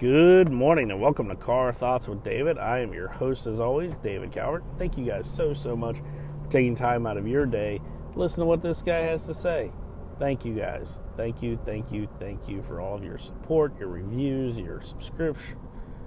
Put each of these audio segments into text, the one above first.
Good morning and welcome to Car Thoughts with David. I am your host, as always, David Calvert. Thank you guys so, so much for taking time out of your day to listen to what this guy has to say. Thank you guys. Thank you, thank you, thank you for all of your support, your reviews, your subscription.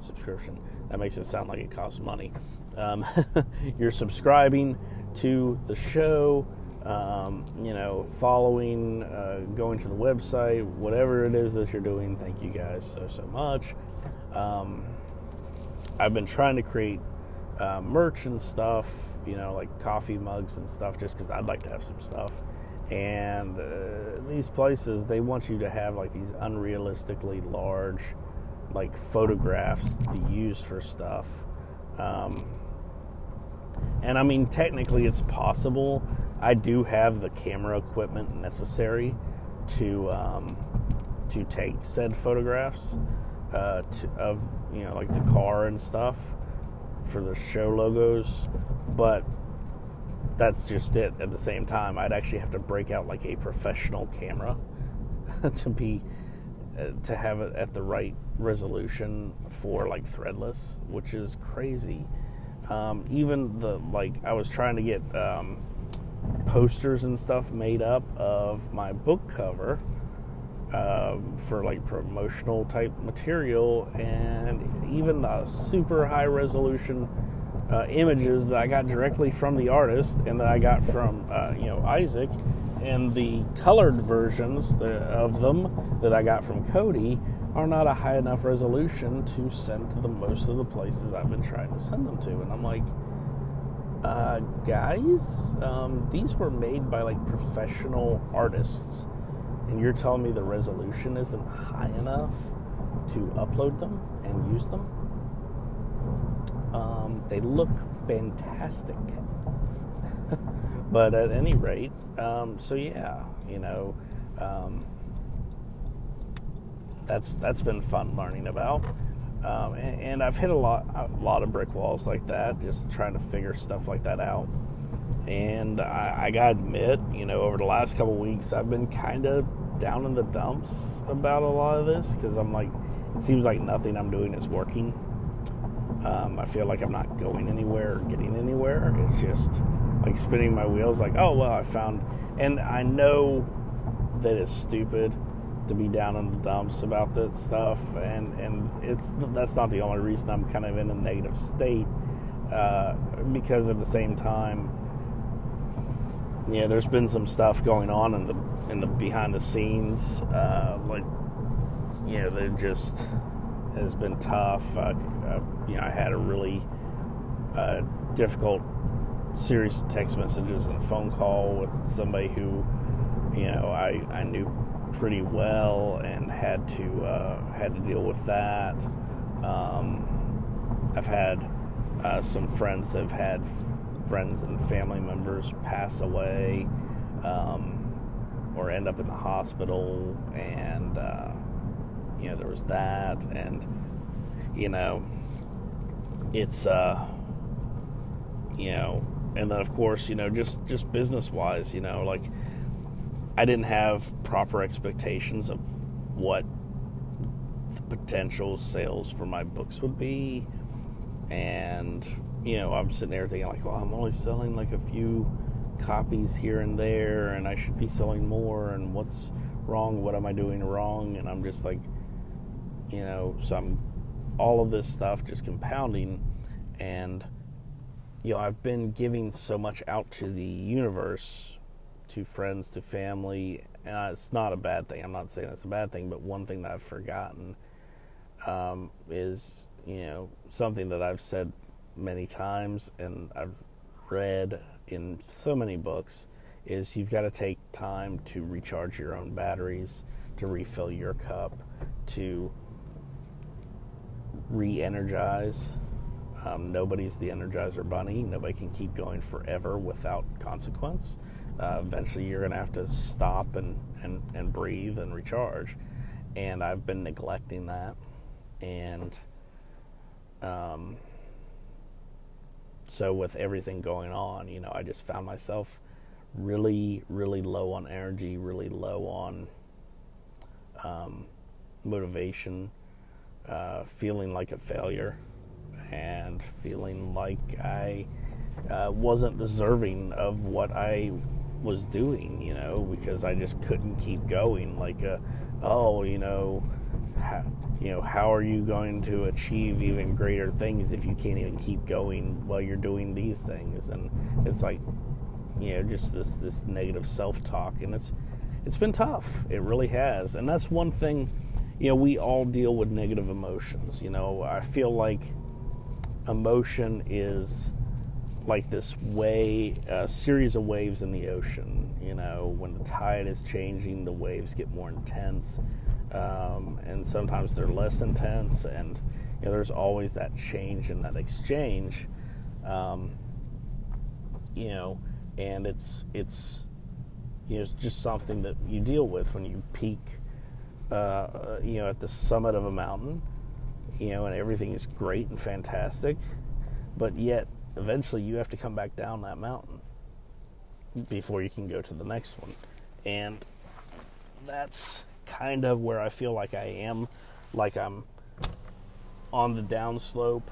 Subscription. That makes it sound like it costs money. Um, you're subscribing to the show, um, you know, following, uh, going to the website, whatever it is that you're doing. Thank you guys so, so much. Um, I've been trying to create uh, merch and stuff, you know, like coffee mugs and stuff, just because I'd like to have some stuff. And uh, these places, they want you to have like these unrealistically large, like photographs to use for stuff. Um, and I mean, technically, it's possible. I do have the camera equipment necessary to um, to take said photographs uh, to, of you know like the car and stuff for the show logos, but that's just it. At the same time, I'd actually have to break out like a professional camera to be uh, to have it at the right resolution for like threadless, which is crazy. Um, even the like, I was trying to get um, posters and stuff made up of my book cover uh, for like promotional type material, and even the super high resolution uh, images that I got directly from the artist and that I got from uh, you know Isaac, and the colored versions of them that I got from Cody are not a high enough resolution to send to the most of the places I've been trying to send them to. And I'm like, uh, guys, um, these were made by like professional artists, and you're telling me the resolution isn't high enough to upload them and use them? Um, they look fantastic. but at any rate, um, so yeah, you know, um, that's that's been fun learning about. Um, and, and, I've hit a lot a lot of brick walls like that, just trying to figure stuff like that out. And I, I gotta admit, you know, over the last couple weeks, I've been kind of down in the dumps about a lot of this because I'm like, it seems like nothing I'm doing is working. Um, I feel like I'm not going anywhere or getting anywhere. It's just like spinning my wheels. Like, oh well, I found, and I know that it's stupid to be down in the dumps about this stuff, and and it's that's not the only reason I'm kind of in a negative state. Uh, because at the same time, yeah, there's been some stuff going on in the in the behind the scenes, uh, like you know, that just has been tough. Uh, you know, I had a really uh, difficult series of text messages and phone call with somebody who, you know, I I knew pretty well and had to uh, had to deal with that. Um, I've had uh, some friends that have had f- friends and family members pass away um, or end up in the hospital, and uh, you know there was that, and you know it's uh, you know, and then of course you know just just business wise, you know like I didn't have proper expectations of what the potential sales for my books would be. And, you know, I'm sitting there thinking, like, well, I'm only selling like a few copies here and there, and I should be selling more, and what's wrong? What am I doing wrong? And I'm just like, you know, so I'm all of this stuff just compounding, and, you know, I've been giving so much out to the universe to friends, to family. It's not a bad thing. I'm not saying it's a bad thing, but one thing that I've forgotten um, is, you know, something that I've said many times and I've read in so many books is you've got to take time to recharge your own batteries, to refill your cup, to re energize. Um, nobody's the Energizer Bunny. Nobody can keep going forever without consequence uh, eventually you're going to have to stop and, and, and breathe and recharge. And I've been neglecting that. And um, so, with everything going on, you know, I just found myself really, really low on energy, really low on um, motivation. uh, feeling like a failure and feeling like I uh, wasn't deserving of what I was doing, you know, because I just couldn't keep going. Like, uh, oh, you know, how, you know, how are you going to achieve even greater things if you can't even keep going while you're doing these things? And it's like, you know, just this this negative self talk, and it's it's been tough. It really has, and that's one thing. You know, we all deal with negative emotions. You know, I feel like emotion is like this way, a series of waves in the ocean. You know, when the tide is changing, the waves get more intense, um, and sometimes they're less intense. And you know, there's always that change and that exchange. Um, you know, and it's it's you know it's just something that you deal with when you peak. Uh, you know, at the summit of a mountain, you know, and everything is great and fantastic, but yet eventually you have to come back down that mountain before you can go to the next one. And that's kind of where I feel like I am, like I'm on the downslope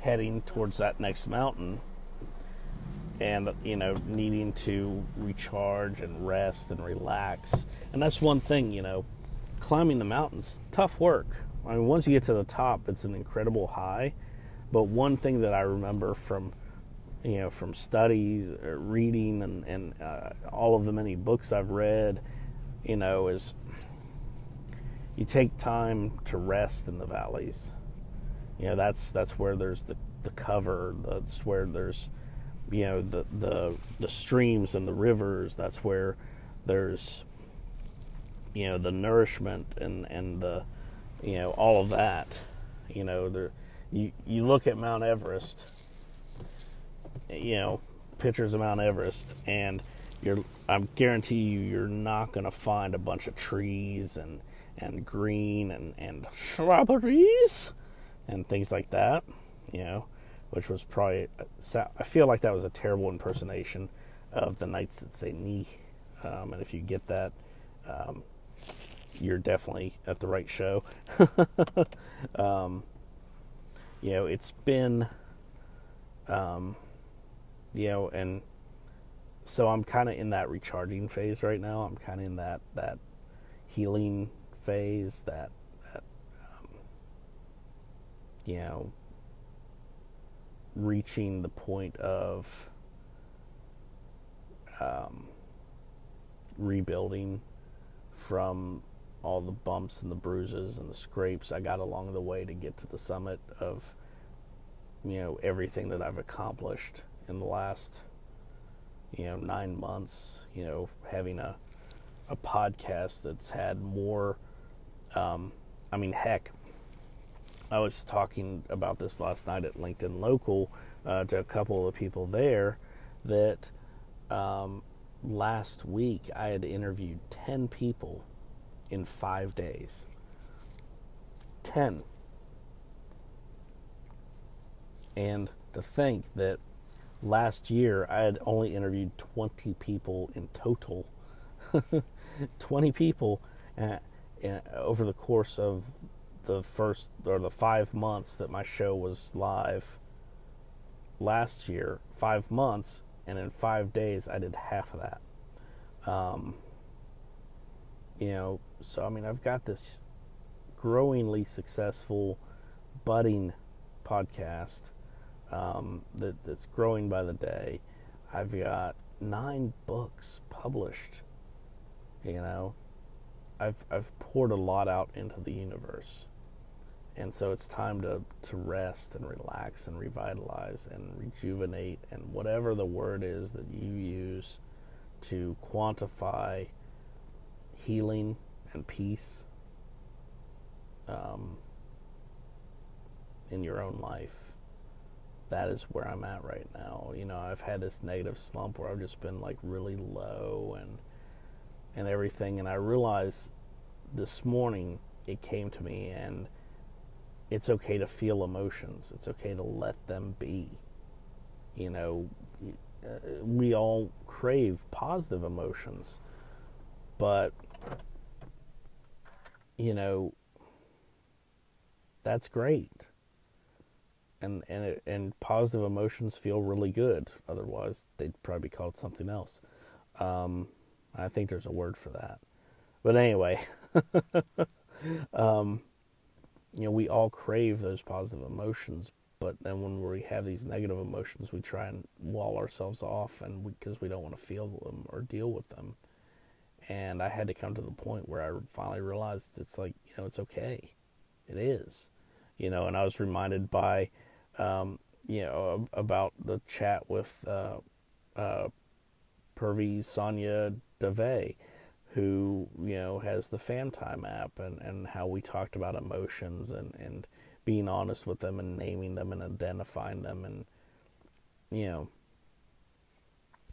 heading towards that next mountain and you know needing to recharge and rest and relax. And that's one thing you know climbing the mountains tough work. I mean once you get to the top it's an incredible high but one thing that I remember from you know from studies, uh, reading, and, and uh, all of the many books I've read, you know, is you take time to rest in the valleys. You know, that's that's where there's the, the cover. That's where there's you know the the the streams and the rivers. That's where there's you know the nourishment and and the you know all of that. You know there you you look at Mount Everest, you know, pictures of Mount Everest, and you're I guarantee you you're not going to find a bunch of trees and and green and and shrubberies and things like that, you know, which was probably I feel like that was a terrible impersonation of the Knights that say Ni, um, and if you get that. Um, you're definitely at the right show. um, you know, it's been, um, you know, and so I'm kind of in that recharging phase right now. I'm kind of in that that healing phase, that that um, you know, reaching the point of um, rebuilding from all the bumps and the bruises and the scrapes I got along the way to get to the summit of you know everything that I've accomplished in the last you know 9 months you know having a a podcast that's had more um, I mean heck I was talking about this last night at LinkedIn Local uh, to a couple of people there that um, last week I had interviewed 10 people in five days. 10. And to think that last year I had only interviewed 20 people in total. 20 people uh, uh, over the course of the first or the five months that my show was live last year. Five months, and in five days I did half of that. Um, you know, so I mean, I've got this growingly successful, budding podcast um, that, that's growing by the day. I've got nine books published. You know, I've I've poured a lot out into the universe, and so it's time to to rest and relax and revitalize and rejuvenate and whatever the word is that you use to quantify healing and peace um, in your own life. That is where I'm at right now. You know, I've had this negative slump where I've just been like really low and and everything, and I realized this morning it came to me, and it's okay to feel emotions. It's okay to let them be. You know, uh, we all crave positive emotions but, you know, that's great. And and it, and positive emotions feel really good. Otherwise, they'd probably be called something else. Um, I think there's a word for that. But anyway, um, you know, we all crave those positive emotions, but then when we have these negative emotions, we try and wall ourselves off, and because we, we don't want to feel them or deal with them. And I had to come to the point where I finally realized it's like you know it's okay, it is, you know. And I was reminded by, um, you know, about the chat with uh, uh, Purvi Sonia Dave who you know has the FamTime app and, and how we talked about emotions and, and being honest with them and naming them and identifying them and you know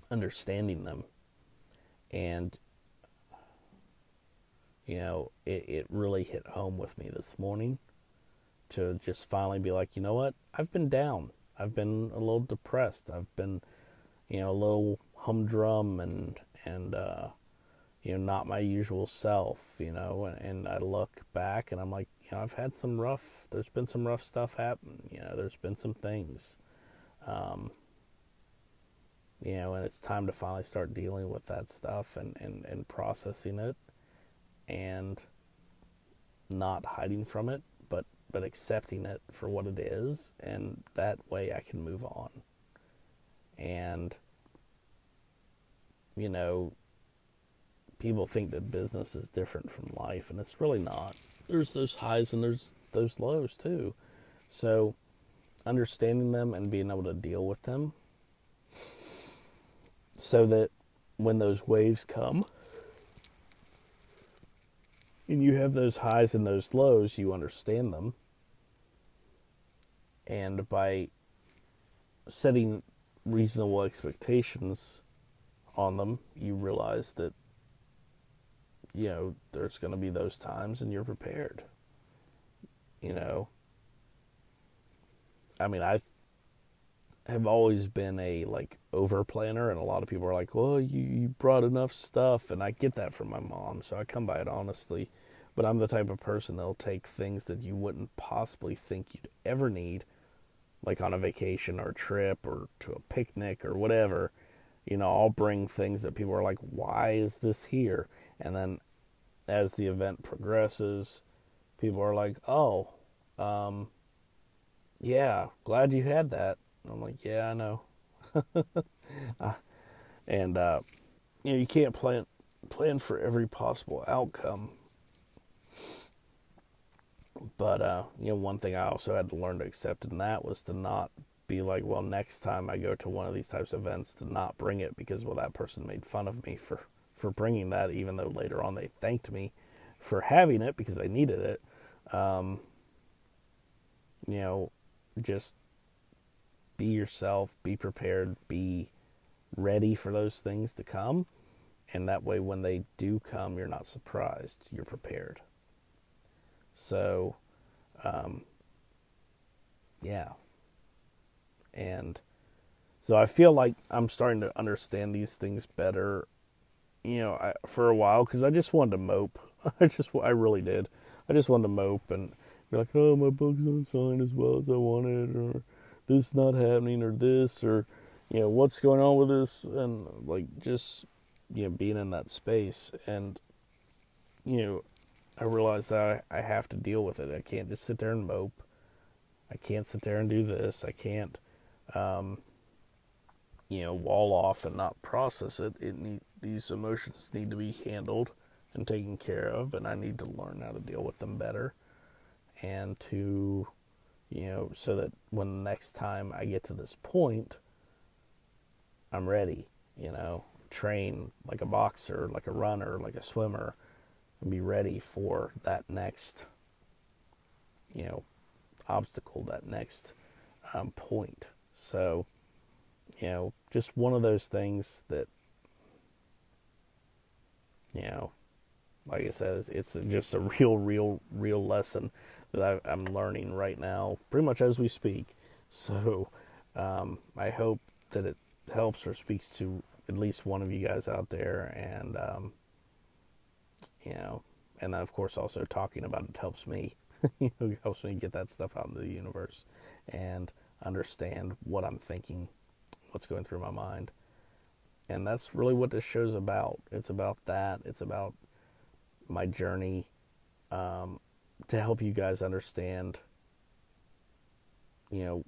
understanding them and you know it, it really hit home with me this morning to just finally be like you know what? I've been down. I've been a little depressed. I've been you know a little humdrum and and uh you know, not my usual self, you know, and, and I look back and I'm like, you know, I've had some rough, there's been some rough stuff happen, you know, there's been some things, um, you know, and it's time to finally start dealing with that stuff and, and, and processing it and not hiding from it, but, but accepting it for what it is. And that way I can move on. And, you know, people think that business is different from life, and it's really not. There's those highs and there's those lows too. So, understanding them and being able to deal with them so that when those waves come and you have those highs and those lows, you understand them. And by setting reasonable expectations on them, you realize that you know, there's going to be those times and you're prepared. You know, I mean, I have always been a like over planner, and a lot of people are like, "Well, you, you brought enough stuff," and I get that from my mom, so I come by it honestly. But I'm the type of person that'll take things that you wouldn't possibly think you'd ever need, like on a vacation or a trip or to a picnic or whatever. You know, I'll bring things that people are like, "Why is this here?" And then as the event progresses, people are like, "Oh, um, yeah, glad you had that." I'm like, "Yeah, I know." uh, and uh, you know, you can't plan plan for every possible outcome. But uh, you know, one thing I also had to learn to accept in that was to not be like, well, next time I go to one of these types of events, to not bring it because well, that person made fun of me for for bringing that, even though later on they thanked me for having it because they needed it. Um, you know, just be yourself, be prepared, be ready for those things to come. And that way, when they do come, you're not surprised, you're prepared. So, um, yeah. And so I feel like I'm starting to understand these things better you know, I, for a while because I just wanted to mope. I just, I really did. I just wanted to mope and be like, oh, my book's not signed as well as I wanted, or this not happening, or this, or you know, what's going on with this, and like just you know, being in that space, and you know, I realize that I, have to deal with it. I can't just sit there and mope. I can't sit there and do this. I can't, um, you know, wall off and not process it. It need, these emotions need to be handled and taken care of, and I need to learn how to deal with them better, and to, you know, so that when the next time I get to this point, I'm ready. You know, train like a boxer, like a runner, like a swimmer, and be ready for that next, you know, obstacle, that next um, point. So you know, just one of those things that, you know, like I said, it's, just a real, real, real lesson that I, am learning right now, pretty much as we speak. So um, I hope that it helps or speaks to at least one of you guys out there. And, um, you know, and then of course also talking about it helps me you know helps me get that stuff out into the universe and understand what I'm thinking, what's going through my mind. And that's really what this show's about. It's about that. It's about my journey um, to help you guys understand, you know,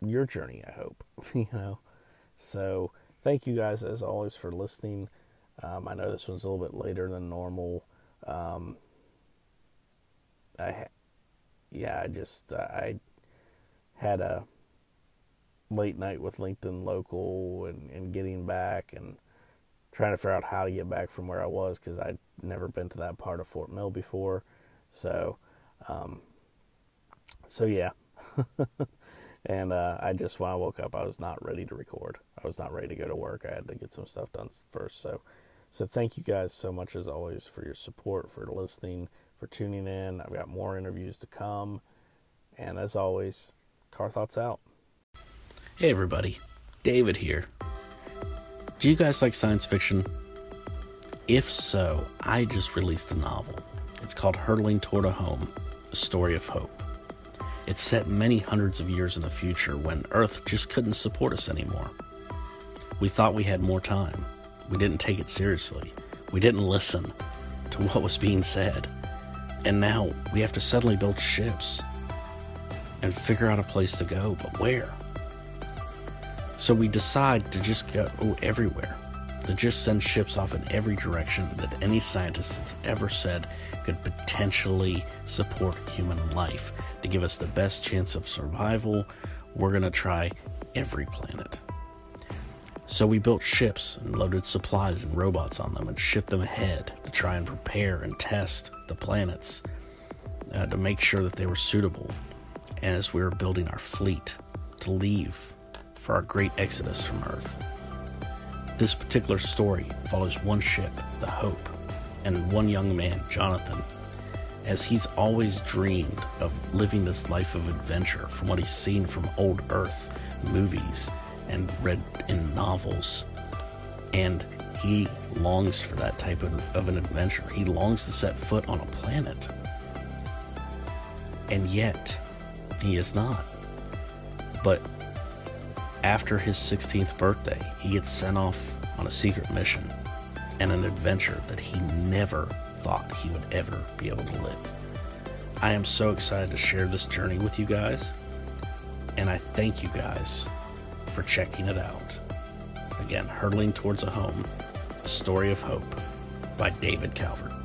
your journey, I hope. you know. So thank you guys as always for listening. Um, I know this one's a little bit later than normal. Um, I, yeah, I just I had a late night with LinkedIn Local and, and getting back and trying to figure out how to get back from where I was because I'd never been to that part of Fort Mill before. So, um, so yeah. and uh, I just when I woke up, I was not ready to record. I was not ready to go to work. I had to get some stuff done first. So, so thank you guys so much as always for your support, for listening, for tuning in. I've got more interviews to come, and as always, car thoughts out. Hey everybody, David here. Do you guys like science fiction? If so, I just released a novel. It's called Hurtling Toward a Home A Story of Hope. It's set many hundreds of years in the future when Earth just couldn't support us anymore. We thought we had more time. We didn't take it seriously. We didn't listen to what was being said. And now we have to suddenly build ships and figure out a place to go, but where? So we decide to just go everywhere, to just send ships off in every direction that any scientist has ever said could potentially support human life. To give us the best chance of survival, we're going to try every planet. So we built ships and loaded supplies and robots on them and shipped them ahead to try and prepare and test the planets uh, to make sure that they were suitable. And as we were building our fleet to leave for our great exodus from Earth. This particular story follows one ship, the Hope, and one young man, Jonathan, as he's always dreamed of living this life of adventure from what he's seen from old Earth movies and read in novels. And he longs for that type of, of an adventure. He longs to set foot on a planet. And yet, he is not. But after his 16th birthday, he gets sent off on a secret mission and an adventure that he never thought he would ever be able to live. I am so excited to share this journey with you guys, and I thank you guys for checking it out. Again, Hurtling Towards a Home, A Story of Hope by David Calvert.